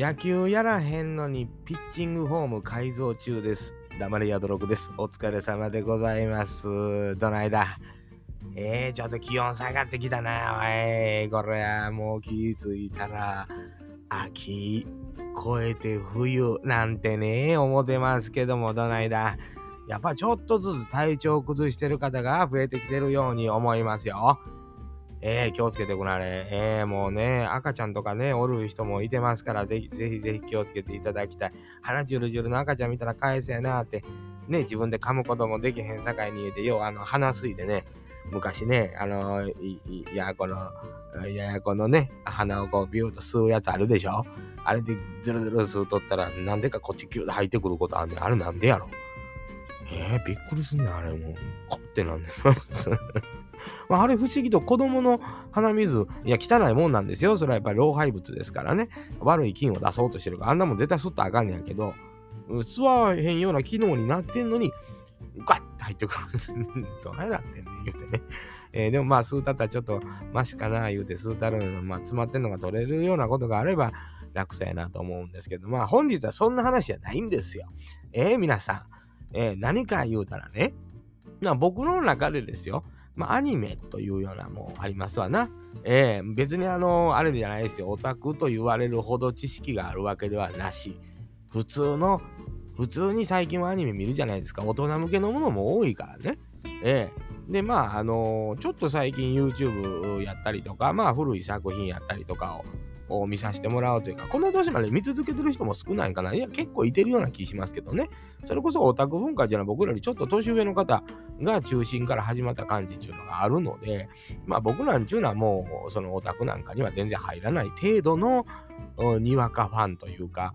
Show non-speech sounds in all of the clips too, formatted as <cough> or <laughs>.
野球やらへんのにピッチングフォーム改造中です。黙れやどろくです。お疲れ様でございます。どないだ？えー、ちょっと気温下がってきたな、おい。これはもう気づいたら、秋超えて冬なんてね、思ってますけども、どないだ？やっぱちょっとずつ体調崩してる方が増えてきてるように思いますよ。えー、気をつけてくれ。えー、もうね、赤ちゃんとかね、おる人もいてますから、ぜひぜひぜひ気をつけていただきたい。鼻ジュルジュルの赤ちゃん見たら返せやなって、ね、自分で噛むこともできへんさかいに言うて、要はあの、鼻すいでね、昔ね、あの、い、いやこの、ややこのね、鼻をこうビューと吸うやつあるでしょ？あれでズルズル吸うとったら、なんでかこっちキューで入ってくることあんねん。あれなんでやろ？えー、びっくりすんねん、あれもう。こってなんねん。<laughs> まあ、あれ不思議と子供の鼻水、いや、汚いもんなんですよ。それはやっぱり老廃物ですからね。悪い菌を出そうとしてるから、あんなもん絶対吸ったらあかんねんけど、吸わへんような機能になってんのに、ガッて入ってくる。<laughs> どないなってんねん、言うてね。えー、でもまあ、吸うたったらちょっとマシかな、言うて吸うたるのまあ、詰まってんのが取れるようなことがあれば楽さやなと思うんですけど、まあ、本日はそんな話じゃないんですよ。えー、皆さん。えー、何か言うたらね、まあ、僕の中でですよ。まあ、アニメというようなもありますわな。えー、別にあの、あれじゃないですよ。オタクと言われるほど知識があるわけではなし。普通の、普通に最近はアニメ見るじゃないですか。大人向けのものも多いからね。えー、で、まあ、あのー、ちょっと最近 YouTube やったりとか、まあ、古い作品やったりとかを見させてもらうというか、この年まで見続けてる人も少ないかな。いや、結構いてるような気しますけどね。それこそオタク文化っていうのは僕らよりちょっと年上の方が中心から始まった感じっていうのがあるので、まあ僕らんちゅうのはもうそのオタクなんかには全然入らない程度のにわかファンというか、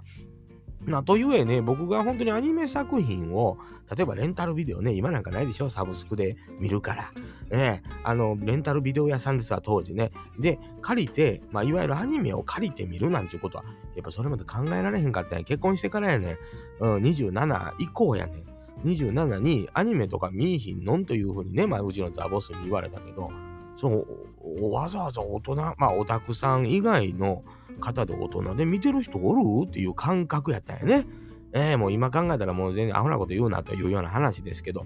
まあ、というえね、僕が本当にアニメ作品を、例えばレンタルビデオね、今なんかないでしょ？サブスクで見るから。ね、あの、レンタルビデオ屋さんですわ、当時ね。で、借りて、まあ、いわゆるアニメを借りて見るなんていうことは、やっぱそれまで考えられへんかったんや。結婚してからやね、うん、27以降やね。27にアニメとか見いひんのんというふうにね、まあ、うちのザボスに言われたけど、そう、わざわざ大人、まあ、オタクさん以外の、方で大人で見てる人おる？っていう感覚やったんやね。えー、もう今考えたらもう全然アホなこと言うなというような話ですけど、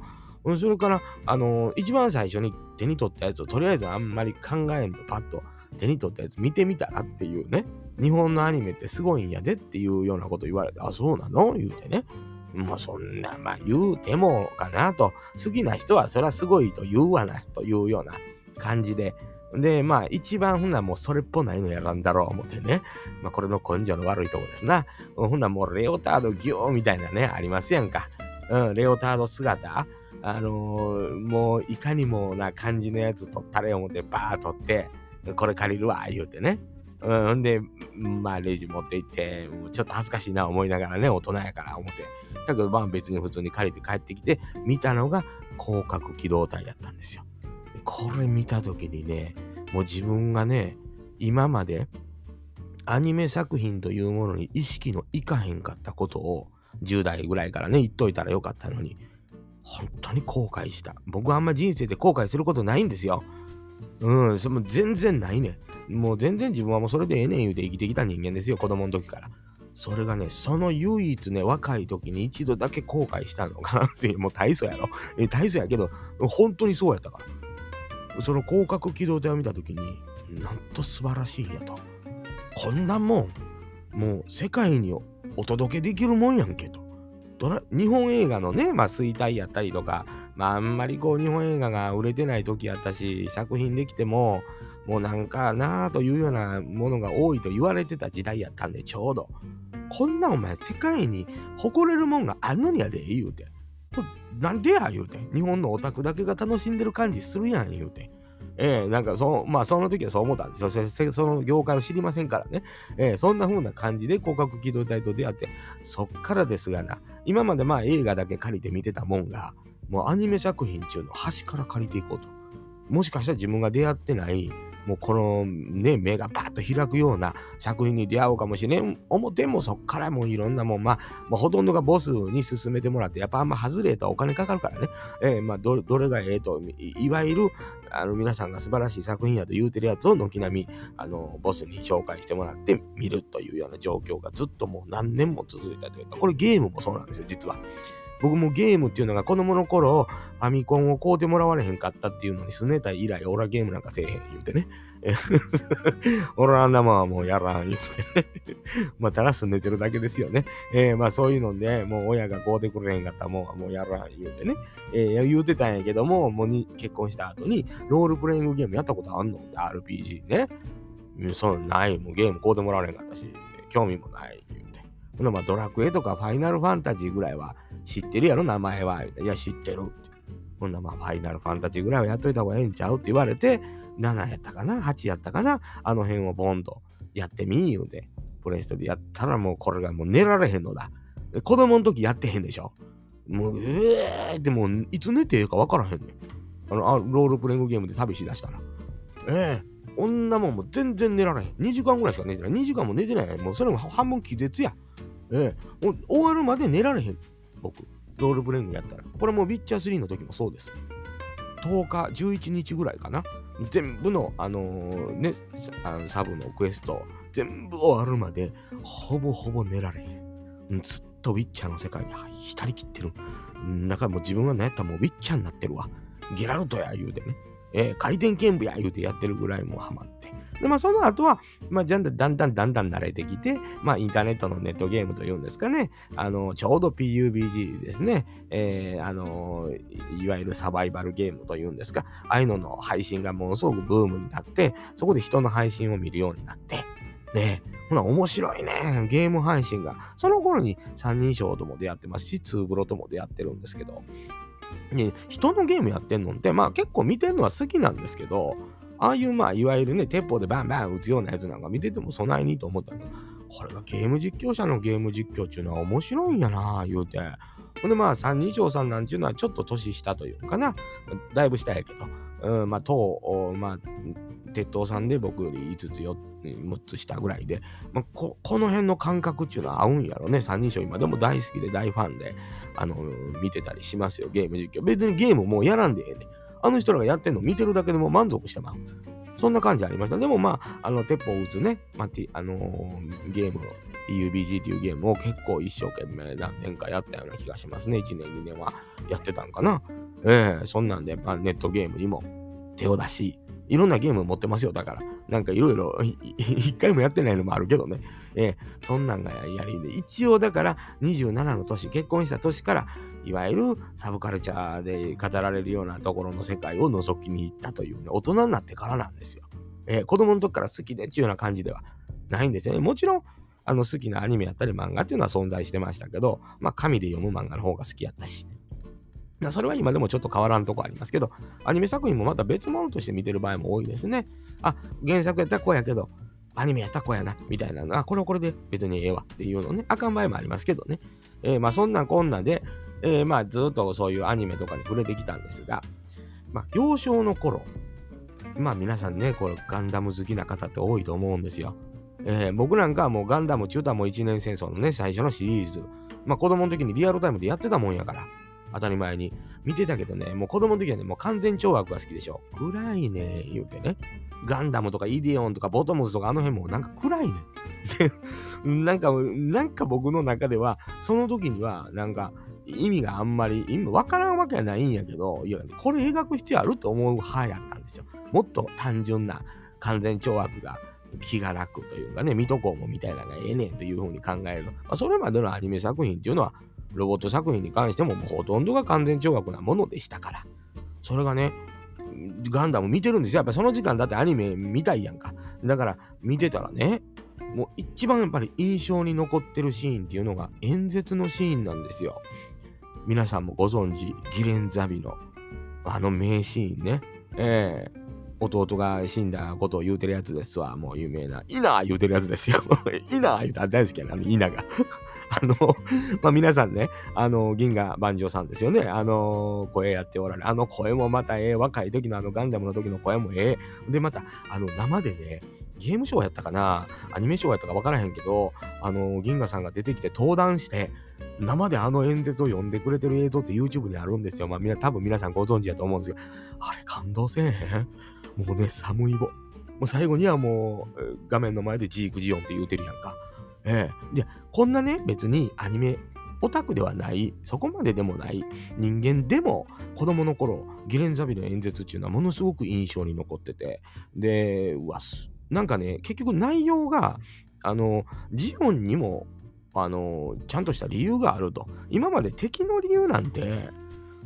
それから、あのー、一番最初に手に取ったやつをとりあえずあんまり考えんとパッと手に取ったやつ見てみたらっていうね、日本のアニメってすごいんやでっていうようなこと言われて、あ、そうなの？言うてね。まあそんな、まあ言うてもかなと、好きな人はそりゃすごいと言うわなというような感じで、で、まあ、一番ほんなもうそれっぽないのやらんだろう思ってね。まあ、これの根性の悪いとこですな。ほんなもうレオタードギューみたいなね、ありますやんか。うん、レオタード姿。あのー、もういかにもな感じのやつ取ったれ思ってバー取って、これ借りるわ、言うてね。う、んで、まあ、レジ持って行って、ちょっと恥ずかしいな思いながらね、大人やから思って。だけど、まあ別に普通に借りて帰ってきて、見たのが広角機動隊やったんですよ。これ見た時にね、もう自分がね、今までアニメ作品というものに意識のいかへんかったことを10代ぐらいからね、言っといたらよかったのに、本当に後悔した。僕はあんま人生で後悔することないんですよ。うん、それも全然ないね。もう全然自分はもうそれでええねん言うて生きてきた人間ですよ、子供の時から。それがね、その唯一ね、若い時に一度だけ後悔したのかな。<laughs> もう大層やろ。え、大層やけど、本当にそうやったから。その広角機動隊を見た時になんと素晴らしいやと。こんなもんもう世界にお届けできるもんやんけと。日本映画のね、まあ、衰退やったりとか、まあ、あんまりこう日本映画が売れてない時やったし作品できてももうなんかなあというようなものが多いと言われてた時代やったんでちょうど。こんなお前世界に誇れるもんがあんのにやで言うて。なんでや言うて。日本のオタクだけが楽しんでる感じするやん言うて。えー、なんかその、まあその時はそう思ったんですよ。そしてその業界を知りませんからね。えー、そんな風な感じで広角機動隊と出会って、そっからですがな、今までまあ映画だけ借りて見てたもんが、もうアニメ作品中の端から借りていこうと。もしかしたら自分が出会ってないもうこのね、目がパッと開くような作品に出会うかもしれん。思ってもそっからもういろんなもん、まあ、まあ、ほとんどがボスに進めてもらって、やっぱあんま外れたお金かかるからね。えー、まあど、どれがええとい、いわゆる、あの、皆さんが素晴らしい作品やと言うてるやつを軒並み、あの、ボスに紹介してもらって見るというような状況がずっともう何年も続いたというか、これゲームもそうなんですよ、実は。僕もゲームっていうのが子供の頃、ファミコンを買うてもらわれへんかったっていうのにすねた以来、俺はゲームなんかせえへん言うてね。俺はあんなもんはもうやらん言うてね。<laughs> まあ、ただすねてるだけですよね。えー、まあそういうので、もう親が買うてくれへんかったもんはもうやらん言うてね。えー、言うてたんやけども、もうに結婚した後に、ロールプレイングゲームやったことあんの ?RPG ね。そうない、もうゲーム買うてもらわれへんかったし、興味もない言うて。ほなまあドラクエとかファイナルファンタジーぐらいは知ってるやろ、名前は。いや、知ってるって。ほんなまあ、ファイナルファンタジーぐらいはやっといた方がええんちゃうって言われて、7やったかな ?8 やったかなあの辺をボンとやってみー言うて、プレステでやったらもうこれがもう寝られへんのだ。子供の時やってへんでしょ。もう、ええー、でも、いつ寝てええか分からへんねん。あの、あロールプレイングゲームで旅しだしたら。ええー、女もんも全然寝られへん。2時間ぐらいしか寝てない。2時間も寝てない。もうそれも半分気絶や。ええー、終わるまで寝られへん。僕。ロールプレイングやったら。これもウィッチャー3の時もそうです。10日、11日ぐらいかな。全部の、あのー、ね、あのサブのクエスト、全部終わるまで、ほぼほぼ寝られへん。ずっとウィッチャーの世界に浸りきってる。だからもう自分は何やったらもうウィッチャーになってるわ。ゲラルトや言うてね。えー、回転剣舞や言うてやってるぐらいもうハマって。で、まあ、その後は、まあ、だんだんだんだんだんだん慣れてきて、まあ、インターネットのネットゲームというんですかね、あの、ちょうど PUBG ですね、えー、あの、いわゆるサバイバルゲームというんですか、ああいうのの配信がものすごくブームになって、そこで人の配信を見るようになって、ね。ほな、面白いね。ゲーム配信が。その頃に三人称とも出会ってますし、ツーブロとも出会ってるんですけど、ね、人のゲームやってんのって、まあ結構見てるのは好きなんですけど、ああいうまあいわゆるね、鉄砲でバンバン撃つようなやつなんか見ててもそないにと思ったけど、これがゲーム実況者のゲーム実況っていうのは面白いんやな言うて。ほんでまあ三人称さんなんていうのはちょっと年下というかな、だいぶ下やけど、うん、まあ当、まあ、鉄塔さんで僕より5つ4 6つ下ぐらいで、まあ、ここの辺の感覚っていうのは合うんやろね。三人称今でも大好きで大ファンで、あの、見てたりしますよ、ゲーム実況。別にゲームもうやらんでええねん。あの人らがやってんの見てるだけでも満足してまう。そんな感じありました。でもまあ、あの、鉄砲を撃つね、まあ、あのー、ゲーム、PUBG っていうゲームを結構一生懸命何年かやったような気がしますね。1年、2年はやってたんかな。ええー、そんなんで、まあ、ネットゲームにも手を出し、いろんなゲーム持ってますよ。だから、なんかいろいろ、一回もやってないのもあるけどね。えー、そんなんがやりで、一応だから27の年、結婚した年から、いわゆるサブカルチャーで語られるようなところの世界を覗きに行ったというね、大人になってからなんですよ。えー、子供の時から好きでっていうような感じではないんですよね。もちろん、あの好きなアニメやったり漫画っていうのは存在してましたけど、まあ紙で読む漫画の方が好きやったし。それは今でもちょっと変わらんとこありますけど、アニメ作品もまた別物として見てる場合も多いですね。あ、原作やったらこうやけど、アニメやったらこうやな、みたいなの。あ、これはこれで別にええわっていうのね。あかん場合もありますけどね。えー、まあそんなこんなで、えー、まあずっとそういうアニメとかに触れてきたんですが、まあ幼少の頃、まあ皆さんね、これガンダム好きな方って多いと思うんですよ。えー、僕なんかはもうガンダム中太も一年戦争のね、最初のシリーズ、まあ子供の時にリアルタイムでやってたもんやから、当たり前に見てたけどね、もう子供の時はね、もう完全懲悪が好きでしょ。暗いね、言うてね。ガンダムとかイデオンとかボトムズとかあの辺もなんか暗いね。なんか、なんか僕の中では、その時にはなんか意味があんまり、今わからんわけはないんやけど、いや、これ描く必要あると思う派やったんですよ。もっと単純な完全懲悪が気が楽というかね、水戸黄門みたいなのがええねんというふうに考える。まあ、それまでのアニメ作品っていうのは、ロボット作品に関してもほとんどが完全懲悪なものでしたから。それがね、ガンダム見てるんですよ。やっぱその時間だってアニメ見たいやんか。だから見てたらね、もう一番やっぱり印象に残ってるシーンっていうのが演説のシーンなんですよ。皆さんもご存知、ギレンザビのあの名シーンね。ええー、弟が死んだことを言うてるやつですわ。もう有名な。イナー言うてるやつですよ。<laughs> イナー言うたら大好きやな、イナが。あの、<laughs> まあ、皆さんね、あの、銀河万丈さんですよね。あの、声やっておられる。あの声もまたええ、若い時のあのガンダムの時の声もええ。で、また、あの、生でね、ゲームショーやったかなアニメショーやったか分からへんけど、あの、銀河さんが出てきて登壇して、生であの演説を読んでくれてる映像って YouTube にあるんですよ。まあ、みんな多分皆さんご存知やと思うんですけど、あれ感動せえへん？もうね、寒いぼ。もう最後にはもう画面の前でジークジオンって言うてるやんか。ええ。で、こんなね、別にアニメオタクではない、そこまででもない人間でも子供の頃、ギレンザビの演説っていうのはものすごく印象に残ってて、で、うわ、なんかね、結局内容が、あの、ジオンにも、あの、ちゃんとした理由があると。今まで敵の理由なんて、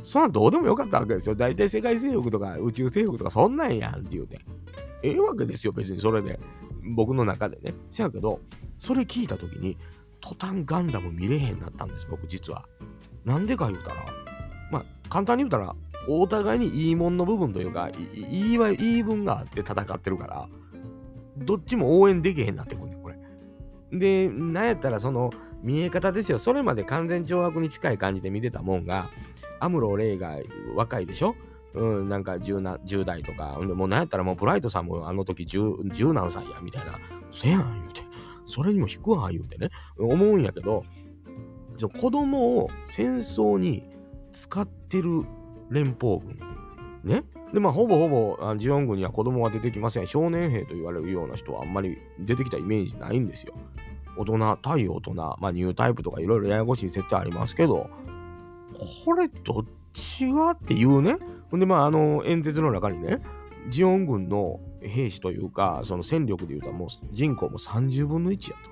そんなどうでもよかったわけですよ。大体世界征服とか宇宙征服とかそんなんやんって言うて。ええわけですよ、別にそれで。僕の中でね。せやけど、それ聞いた時に、途端ガンダム見れへんなったんです、僕実は。なんでか言うたら、まあ、簡単に言うたら、お互いにいいもんの部分というか、いい言い分があって戦ってるから、どっちも応援できへんなってくんねん、これ。で、なんやったらその見え方ですよ。それまで完全懲悪に近い感じで見てたもんが、アムロ・レイが若いでしょ？うん、なんか 10, 10代とか、もうなんやったらもうブライトさんもあの時 10, 10何歳や、みたいな。せやん、言うて。それにも引くわ、言うてね。思うんやけど、子供を戦争に使ってる連邦軍。ね。で、まあ、ほぼほぼ、ジオン軍には子供は出てきません。少年兵と言われるような人はあんまり出てきたイメージないんですよ。大人、対大人、まあ、ニュータイプとかいろいろややこしい設定ありますけど、これどっちが？っていうね。ほんで、まあ、あの、演説の中にね、ジオン軍の兵士というか、その戦力で言うともう人口も30分の1やと。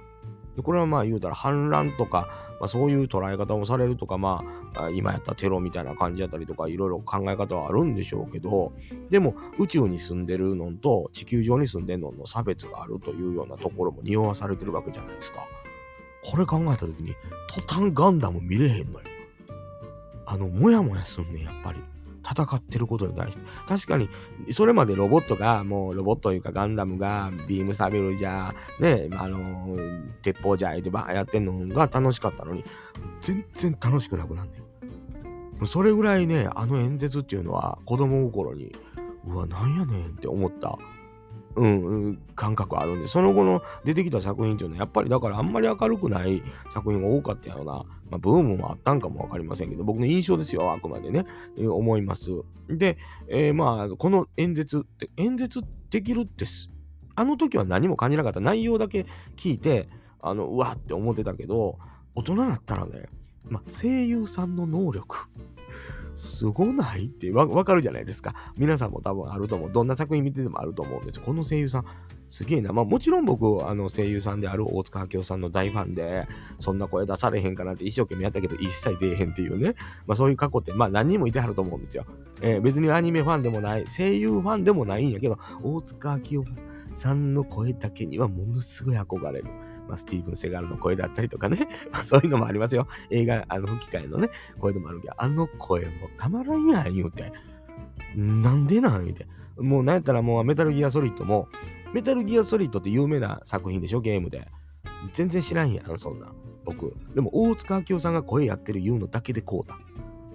でこれはまあ言うたら反乱とか、まあ、そういう捉え方をされるとか、まあ今やったテロみたいな感じやったりとかいろいろ考え方はあるんでしょうけど、でも宇宙に住んでるのと地球上に住んでるのの差別があるというようなところも匂わされてるわけじゃないですか。これ考えた時に途端ガンダム見れへんのよ。あの、もやもやすんねやっぱり。戦ってることに対して。確かに、それまでロボットが、もうロボットというかガンダムがビームサビルじゃ、ね、あの、鉄砲じゃいでばやってんのが楽しかったのに、全然楽しくなくなんねん。それぐらいね、あの演説っていうのは子供心に、うわ、なんやねんって思ったうん、感覚あるんで、その後の出てきた作品っていうのは、やっぱりだからあんまり明るくない作品が多かったような、まあ、ブームもあったんかもわかりませんけど、僕の印象ですよ、あくまでね、えー、思います。で、えー、まあ、この演説って、演説できるってす、あの時は何も感じなかった。内容だけ聞いて、あの、うわって思ってたけど、大人になったらね、まあ、声優さんの能力。すごない？ってわかるじゃないですか。皆さんも多分あると思う。どんな作品見ててもあると思うんです。この声優さん、すげえな。まあもちろん僕、あの声優さんである大塚明夫さんの大ファンで、そんな声出されへんかなって一生懸命やったけど、一切出えへんっていうね。まあそういう過去って、まあ何人もいてはると思うんですよ。えー、別にアニメファンでもない、声優ファンでもないんやけど、大塚明夫さんの声だけにはものすごい憧れる。まあ、スティーブン・セガールの声だったりとかね、<laughs> そういうのもありますよ。映画、あの、吹き替えのね、声でもあるけど、あの声もたまらんやん、言うて。なんでなん言うて。もうなんやったらもうメタルギアソリッドも、メタルギアソリッドって有名な作品でしょ、ゲームで。全然知らんやん、そんな。僕。でも、大塚明夫さんが声やってる言うのだけでこうだ。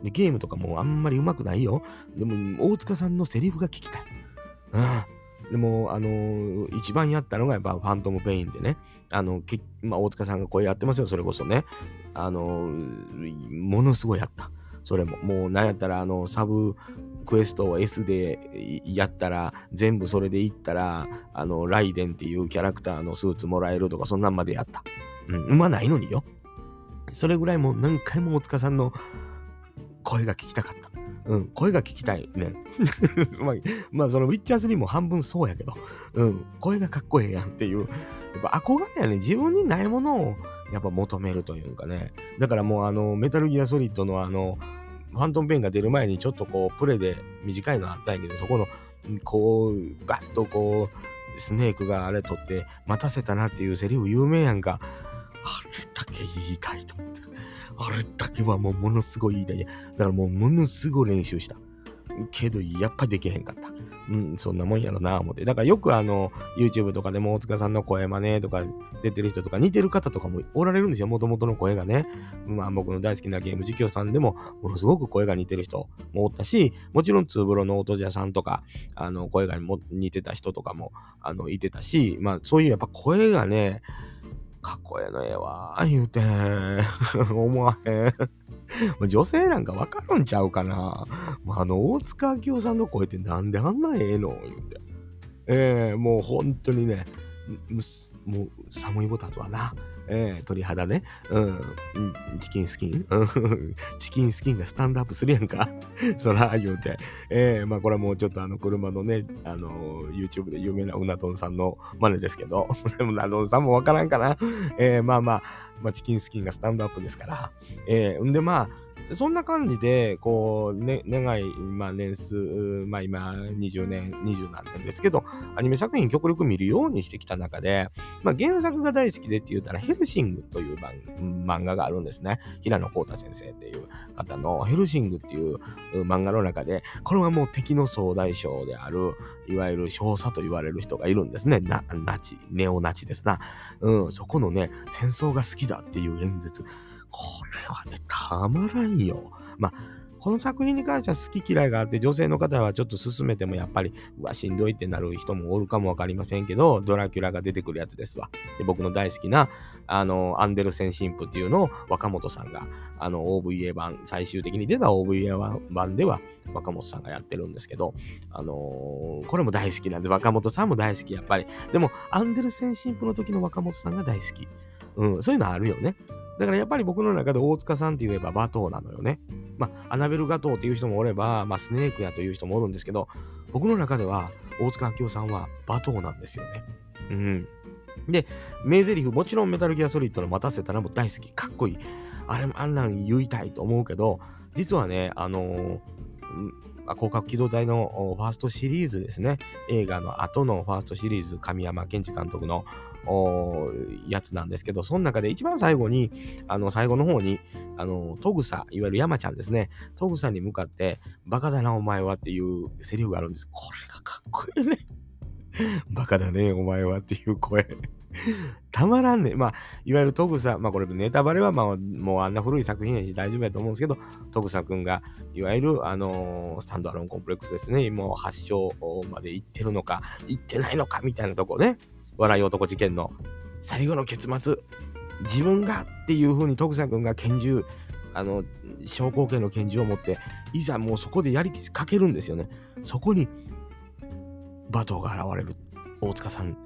で、ゲームとかもあんまり上手くないよ。でも、大塚さんのセリフが聞きたい。うん。でも、あのー、一番やったのがやっぱファントムペインでね、あの、けまあ、大塚さんが声やってますよ、それこそね。あのー、ものすごいやった。それも。もう、なんやったら、あの、サブクエストを S でやったら、全部それでいったら、あの、ライデンっていうキャラクターのスーツもらえるとか、そんなんまでやった。うん、うまないのによ。それぐらいもう何回も大塚さんの声が聞きたかった。うん、声が聞きたいね。<laughs> まあ、まあ、そのウィッチャー3も半分そうやけど、うん、声がかっこええやんっていう、やっぱ憧れやね、自分にないものをやっぱ求めるというかね。だからもうあの、メタルギアソリッドのあの、ファントムペンが出る前にちょっとこう、プレイで短いのあったんやけど、そこの、こう、バッとこう、スネークがあれ取って待たせたなっていうセリフ有名やんか。あれだけ言いたいと思って。あれだけはもうものすごい言いたい。だからもうものすごい練習した。けど、やっぱできへんかった。うん、そんなもんやろな、思って。だからよくあの、YouTube とかでも大塚さんの声真似とか出てる人とか似てる方とかもおられるんですよ、もともとの声がね。まあ僕の大好きなゲーム実況さんでも、ものすごく声が似てる人もおったし、もちろんツーブロの音じゃさんとか、あの、声が似てた人とかも、あの、いてたし、まあそういうやっぱ声がね、かっこええのええわ、言うて <laughs> 思わへん。<laughs> 女性なんかわかるんちゃうかな。まあの、大塚明夫さんの声ってなんであんなええの言うて。ええー、もう本当にね、もう寒いぼたつわな。えー、鳥肌ね。うん。チキンスキン？<laughs> チキンスキンがスタンドアップするやんか。<laughs> そら、言うて。えー、まあこれはもうちょっとあの車のね、あの YouTube で有名なうな丼さんの真似ですけど、<laughs> うな丼さんもわからんかな。えー、まあまあ、まあ、チキンスキンがスタンドアップですから。えー、んでまあ、そんな感じで、こう、ね、願い、まあ年数、まあ今20年、20何年ですけど、アニメ作品極力見るようにしてきた中で、まあ原作が大好きでって言ったら、ヘルシングという漫画があるんですね。平野幸太先生っていう方のヘルシングっていう漫画の中で、これはもう敵の総大将である、いわゆる少佐と言われる人がいるんですね。ナチ、ネオナチですな。うん、そこのね、戦争が好きだっていう演説。これはね、たまらんよ。まあ、この作品に関しては好き嫌いがあって、女性の方はちょっと進めてもやっぱり、うわ、しんどいってなる人もおるかもわかりませんけど、ドラキュラが出てくるやつですわ。で僕の大好きな、あの、アンデルセン神父っていうのを若本さんが、あの、OVA 版、最終的に出た OVA 版では若本さんがやってるんですけど、あのー、これも大好きなんで、若本さんも大好き、やっぱり。でも、アンデルセン神父の時の若本さんが大好き。うん、そういうのあるよね。だからやっぱり僕の中で大塚さんって言えばバトーなのよね。まあ、アナベルガトーっていう人もおれば、まあ、スネークやという人もおるんですけど、僕の中では大塚明夫さんはバトーなんですよね。うん。で、名台詞、もちろんメタルギアソリッドの待たせたらも大好き。かっこいい。あれも、あんなん言いたいと思うけど、実はね、あのー、広角機動隊のファーストシリーズですね。映画の後のファーストシリーズ、神山健二監督のやつなんですけど、その中で一番最後に、あの、最後の方に、あの、トグサ、いわゆる山ちゃんですね。トグサに向かって、バカだな、お前はっていうセリフがあるんです。これがかっこいいね。<laughs> バカだね、お前はっていう声。<laughs> たまらんね。まあ、いわゆるトグサ、まあこれネタバレはまあもうあんな古い作品やし大丈夫やと思うんですけど、トグサ君が、いわゆるあのー、スタンドアロンコンプレックスですね。もう発症まで行ってるのか、行ってないのかみたいなとこね。笑い男事件の最後の結末自分がっていう風に徳さん君が拳銃あの昇降拳の拳銃を持っていざもうそこでやりかけるんですよね。そこにバトーが現れる大塚さん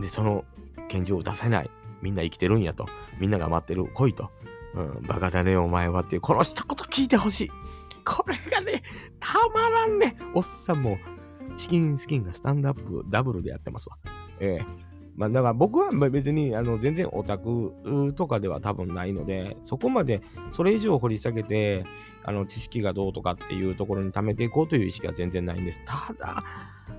でその拳銃を出せないみんな生きてるんやと。みんなが待ってる。来いと、うん、バカだねお前はっていう。この一言聞いてほしいこれがねたまらんね。おっさんもチキンスキンがスタンドアップダブルでやってますわ。ええまあ、だから僕は別にあの全然オタクとかでは多分ないので、そこまでそれ以上掘り下げて、あの知識がどうとかっていうところに貯めていこうという意識は全然ないんです。ただ、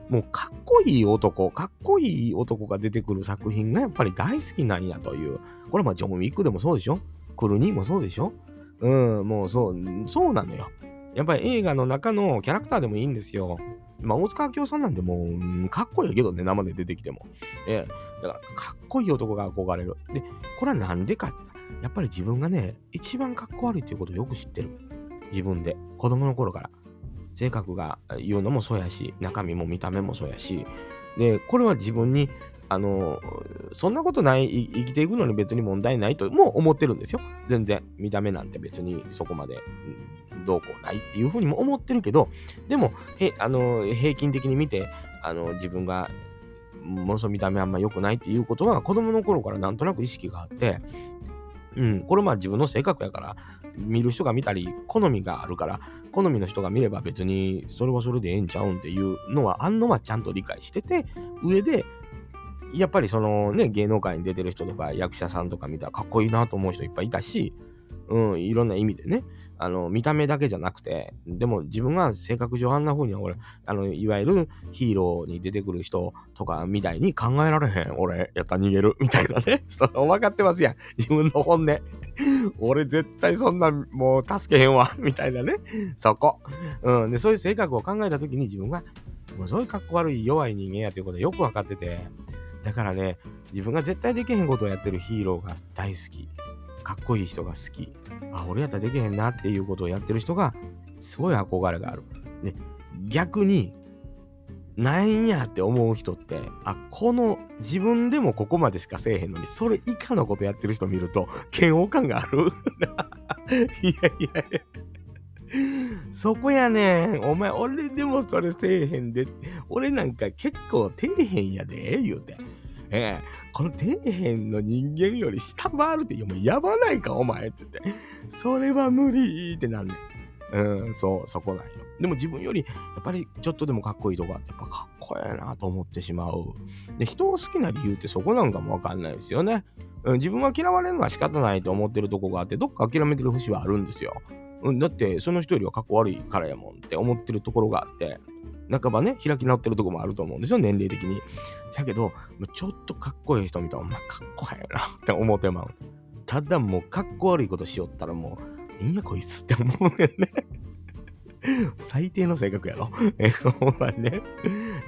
もうかっこいい男、かっこいい男が出てくる作品がやっぱり大好きなんやという。これはまあジョン・ウィックでもそうでしょ？クルニーもそうでしょ？うん、もうそう、そうなのよ。やっぱり映画の中のキャラクターでもいいんですよ。まあ、大塚明夫さんなんでもう、かっこいいけどね、生で出てきても。ええ、だから、かっこいい男が憧れる。で、これはなんでかって、やっぱり自分がね、一番かっこ悪いっていうことをよく知ってる。自分で。子供の頃から。性格が言うのもそうやし、中身も見た目もそうやし。で、これは自分に、あの、そんなことない、生きていくのに別に問題ないとも思ってるんですよ。全然。見た目なんて別にそこまで、どうこうないっていうふうにも思ってるけど、でも、へあの平均的に見て、あの自分がものすごい見た目あんま良くないっていうことは子供の頃からなんとなく意識があって、うん、これまあ自分の性格やから、見る人が見たり、好みがあるから、好みの人が見れば別にそれはそれでええんちゃうんっていうのは、あんのはちゃんと理解してて、上で、やっぱりそのね、芸能界に出てる人とか役者さんとか見たらかっこいいなと思う人いっぱいいたし、うん、いろんな意味でね。あの、見た目だけじゃなくて、でも自分が性格上あんな風に俺、あの、いわゆるヒーローに出てくる人とかみたいに考えられへん。俺、やった逃げる。<laughs> みたいなね。その分かってますやん。自分の本音。<laughs> 俺絶対そんなもう助けへんわ。<laughs> みたいなね。そこ。うん。で、そういう性格を考えた時に自分が、もうそういかっこ悪い弱い人間やということはよく分かってて、だからね、自分が絶対できへんことをやってるヒーローが大好き。かっこいい人が好き。あ、俺やったらできへんなっていうことをやってる人が、すごい憧れがある。で、逆に、なんやって思う人って、あ、この自分でもここまでしかせえへんのに、それ以下のことやってる人見ると、嫌悪感がある。<laughs> いやいやいや。そこやねん。お前、俺でもそれせえへんで。俺なんか結構底辺やで、言うて。ええこの底辺の人間より下回るって、いやもうやばないか、お前って言って。それは無理ってなんねん。うん、そう、そこなんよ。でも自分より、やっぱりちょっとでもかっこいいとこあって、やっぱかっこええなと思ってしまう。で、人を好きな理由ってそこなんかもわかんないですよね。うん、自分は嫌われるのは仕方ないと思ってるとこがあって、どっか諦めてる節はあるんですよ。うん、だってその人よりはかっこ悪いからやもんって思ってるところがあって半ばね開き直ってるとこもあると思うんですよ年齢的に。だけどちょっとかっこいい人見たらお前かっこええなって思うてまう。ただもうかっこ悪いことしよったらもういいんやこいつって思うよね。最低の性格やろ。えほんまね。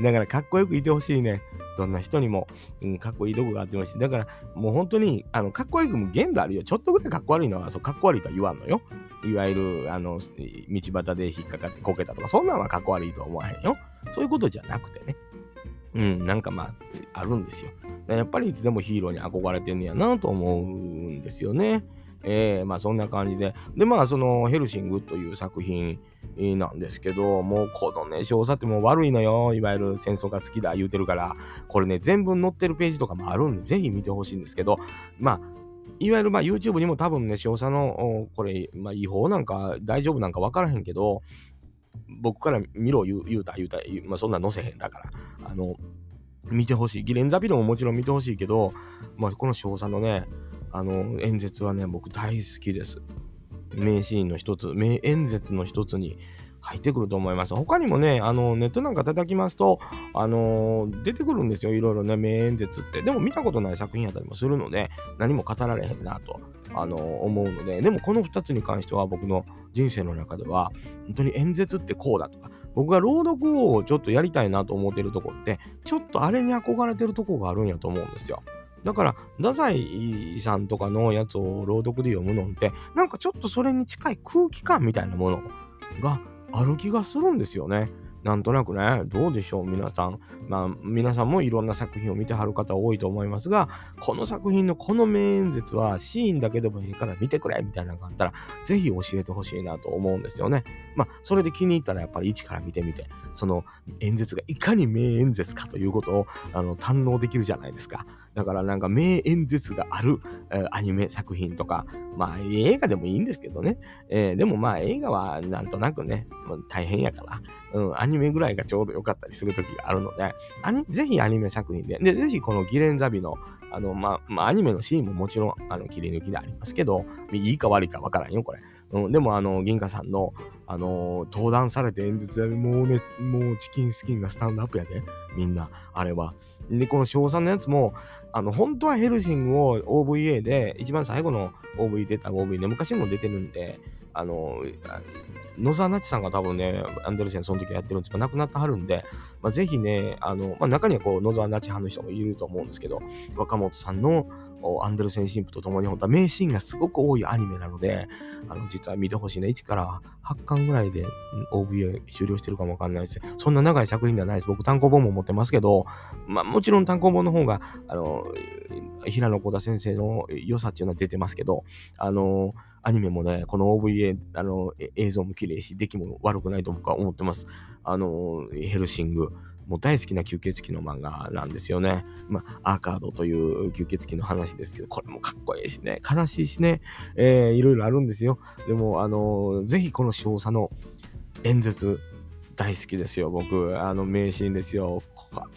だからかっこよくいてほしいね。どんな人にも、うん、かっこいいとこがあってほしだからもう本当にあのかっこ悪くも限度あるよ。ちょっとぐらいかっこ悪いのはそうかっこ悪いとは言わんのよ。いわゆるあの道端で引っかかってこけたとかそんなんはかっこ悪いとは思わへんよ。そういうことじゃなくてね。うんなんかまああるんですよ。やっぱりいつでもヒーローに憧れてんねやなと思うんですよね。えー、まあそんな感じで。で、まあそのヘルシングという作品なんですけど、もうこのね、少佐ってもう悪いのよ。いわゆる戦争が好きだ言うてるから、これね、全文載ってるページとかもあるんで、ぜひ見てほしいんですけど、まあ、いわゆるまあ YouTube にも多分ね、少佐のこれ、まあ、違法なんか大丈夫なんか分からへんけど、僕から見ろ言う言うた言うた、まあ、そんな載せへんだから、あの、見てほしい。ギレンザビルももちろん見てほしいけど、まあ、この少佐のね、あの、演説はね、僕大好きです。名シーンの一つ、名演説の一つに入ってくると思います。他にもね、あの、ネットなんか叩きますと、あの出てくるんですよ。いろいろね、名演説って。でも見たことない作品やったりもするので、何も語られへんなと、あの思うので、でもこの2つに関しては僕の人生の中では、本当に演説ってこうだとか、僕が朗読をちょっとやりたいなと思ってるとこって、ちょっとあれに憧れてるとこがあるんやと思うんですよ。だから、太宰さんとかのやつを朗読で読むのって、なんかちょっとそれに近い空気感みたいなものがある気がするんですよね。なんとなくね、どうでしょう、皆さん。まあ、皆さんもいろんな作品を見てはる方多いと思いますが、この作品のこの名演説はシーンだけでもいいから見てくれみたいなのがあったら、ぜひ教えてほしいなと思うんですよね。まあ、それで気に入ったらやっぱり一から見てみて、その演説がいかに名演説かということをあの堪能できるじゃないですか。だからなんか名演説がある、えー、アニメ作品とか、まあ映画でもいいんですけどね。えー、でもまあ映画はなんとなくね、大変やから、うん、アニメぐらいがちょうど良かったりする時があるので、アニぜひアニメ作品で、で、ぜひこのギレンザビの、あの、まあ、まあ、アニメのシーンももちろん、あの、切り抜きでありますけど、いいか悪いかわからんよ、これ。うん、でも、あの、銀河さんの、あの、登壇されて演説でもうね、もうチキンスキンがスタンドアップやで、みんな、あれは。で、この小3のやつも、あの、本当はヘルシングを OVA で、一番最後の OV 出た OV で、昔も出てるんで、あの、野沢那智さんが多分ね、アンデルセンその時やってるんですけど、亡くなってはるんで、まあ、ぜひね、あの、まあ、中にはこう、野沢那智派の人もいると思うんですけど、若本さんのアンデルセン神父と共に本当は名シーンがすごく多いアニメなので、あの、実は見てほしいね。1から8巻ぐらいで OVA 終了してるかもわかんないです。そんな長い作品ではないです。僕単行本も持ってますけど、まあもちろん単行本の方が、あの、平野幸田先生の良さっていうのは出てますけど、あの、アニメもね、この OVA、あの、映像も綺麗し、出来も悪くないと僕は思ってます。あの、ヘルシング。もう大好きな吸血鬼の漫画なんですよね。まあ、アーカードという吸血鬼の話ですけど、これもかっこいいしね、悲しいしね、えー、いろいろあるんですよ。でも、あのー、ぜひこの少佐の演説、大好きですよ、僕。あの、名シーンですよ。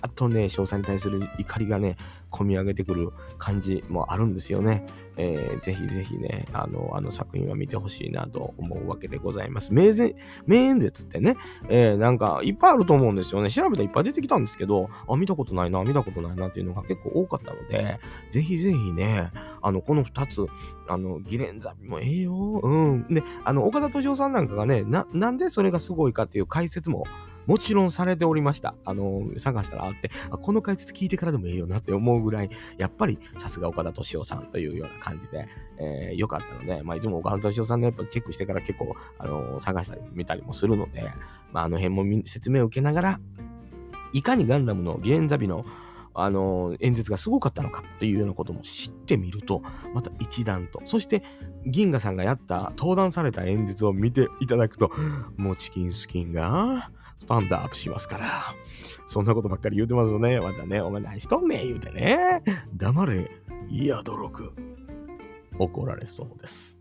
あとね、少佐に対する怒りがね、込み上げてくる感じもあるんですよね。えー、ぜひぜひね、あの、あの作品は見てほしいなと思うわけでございます。名前名演説ってね、えー、なんかいっぱいあると思うんですよね。調べたらいっぱい出てきたんですけど、あ、見たことないな、見たことないなっていうのが結構多かったので、ぜひぜひね、あの、この2つ、あの、ギレンザビもええよ。うん。で、あの、岡田敏夫さんなんかがね、な、なんでそれがすごいかっていう解説ももちろんされておりました。あの、探したらあって、あこの解説聞いてからでもええよなって思うぐらい、やっぱりさすが岡田敏夫さんというような感じで、えー、よかったので、まあ、いつも岡田敏夫さんのやっぱチェックしてから結構、あの、探したり見たりもするので、まあ、あの辺も説明を受けながら、いかにガンダムのゲンザビのあの演説がすごかったのかっていうようなことも知ってみると、また一段と、そして銀河さんがやった登壇された演説を見ていただくと、もうチキンスキンがスタンドアップしますから。そんなことばっかり言うてますよね。またね、お前何しとんねん言うてね。黙れ、いや、驚く。怒られそうです。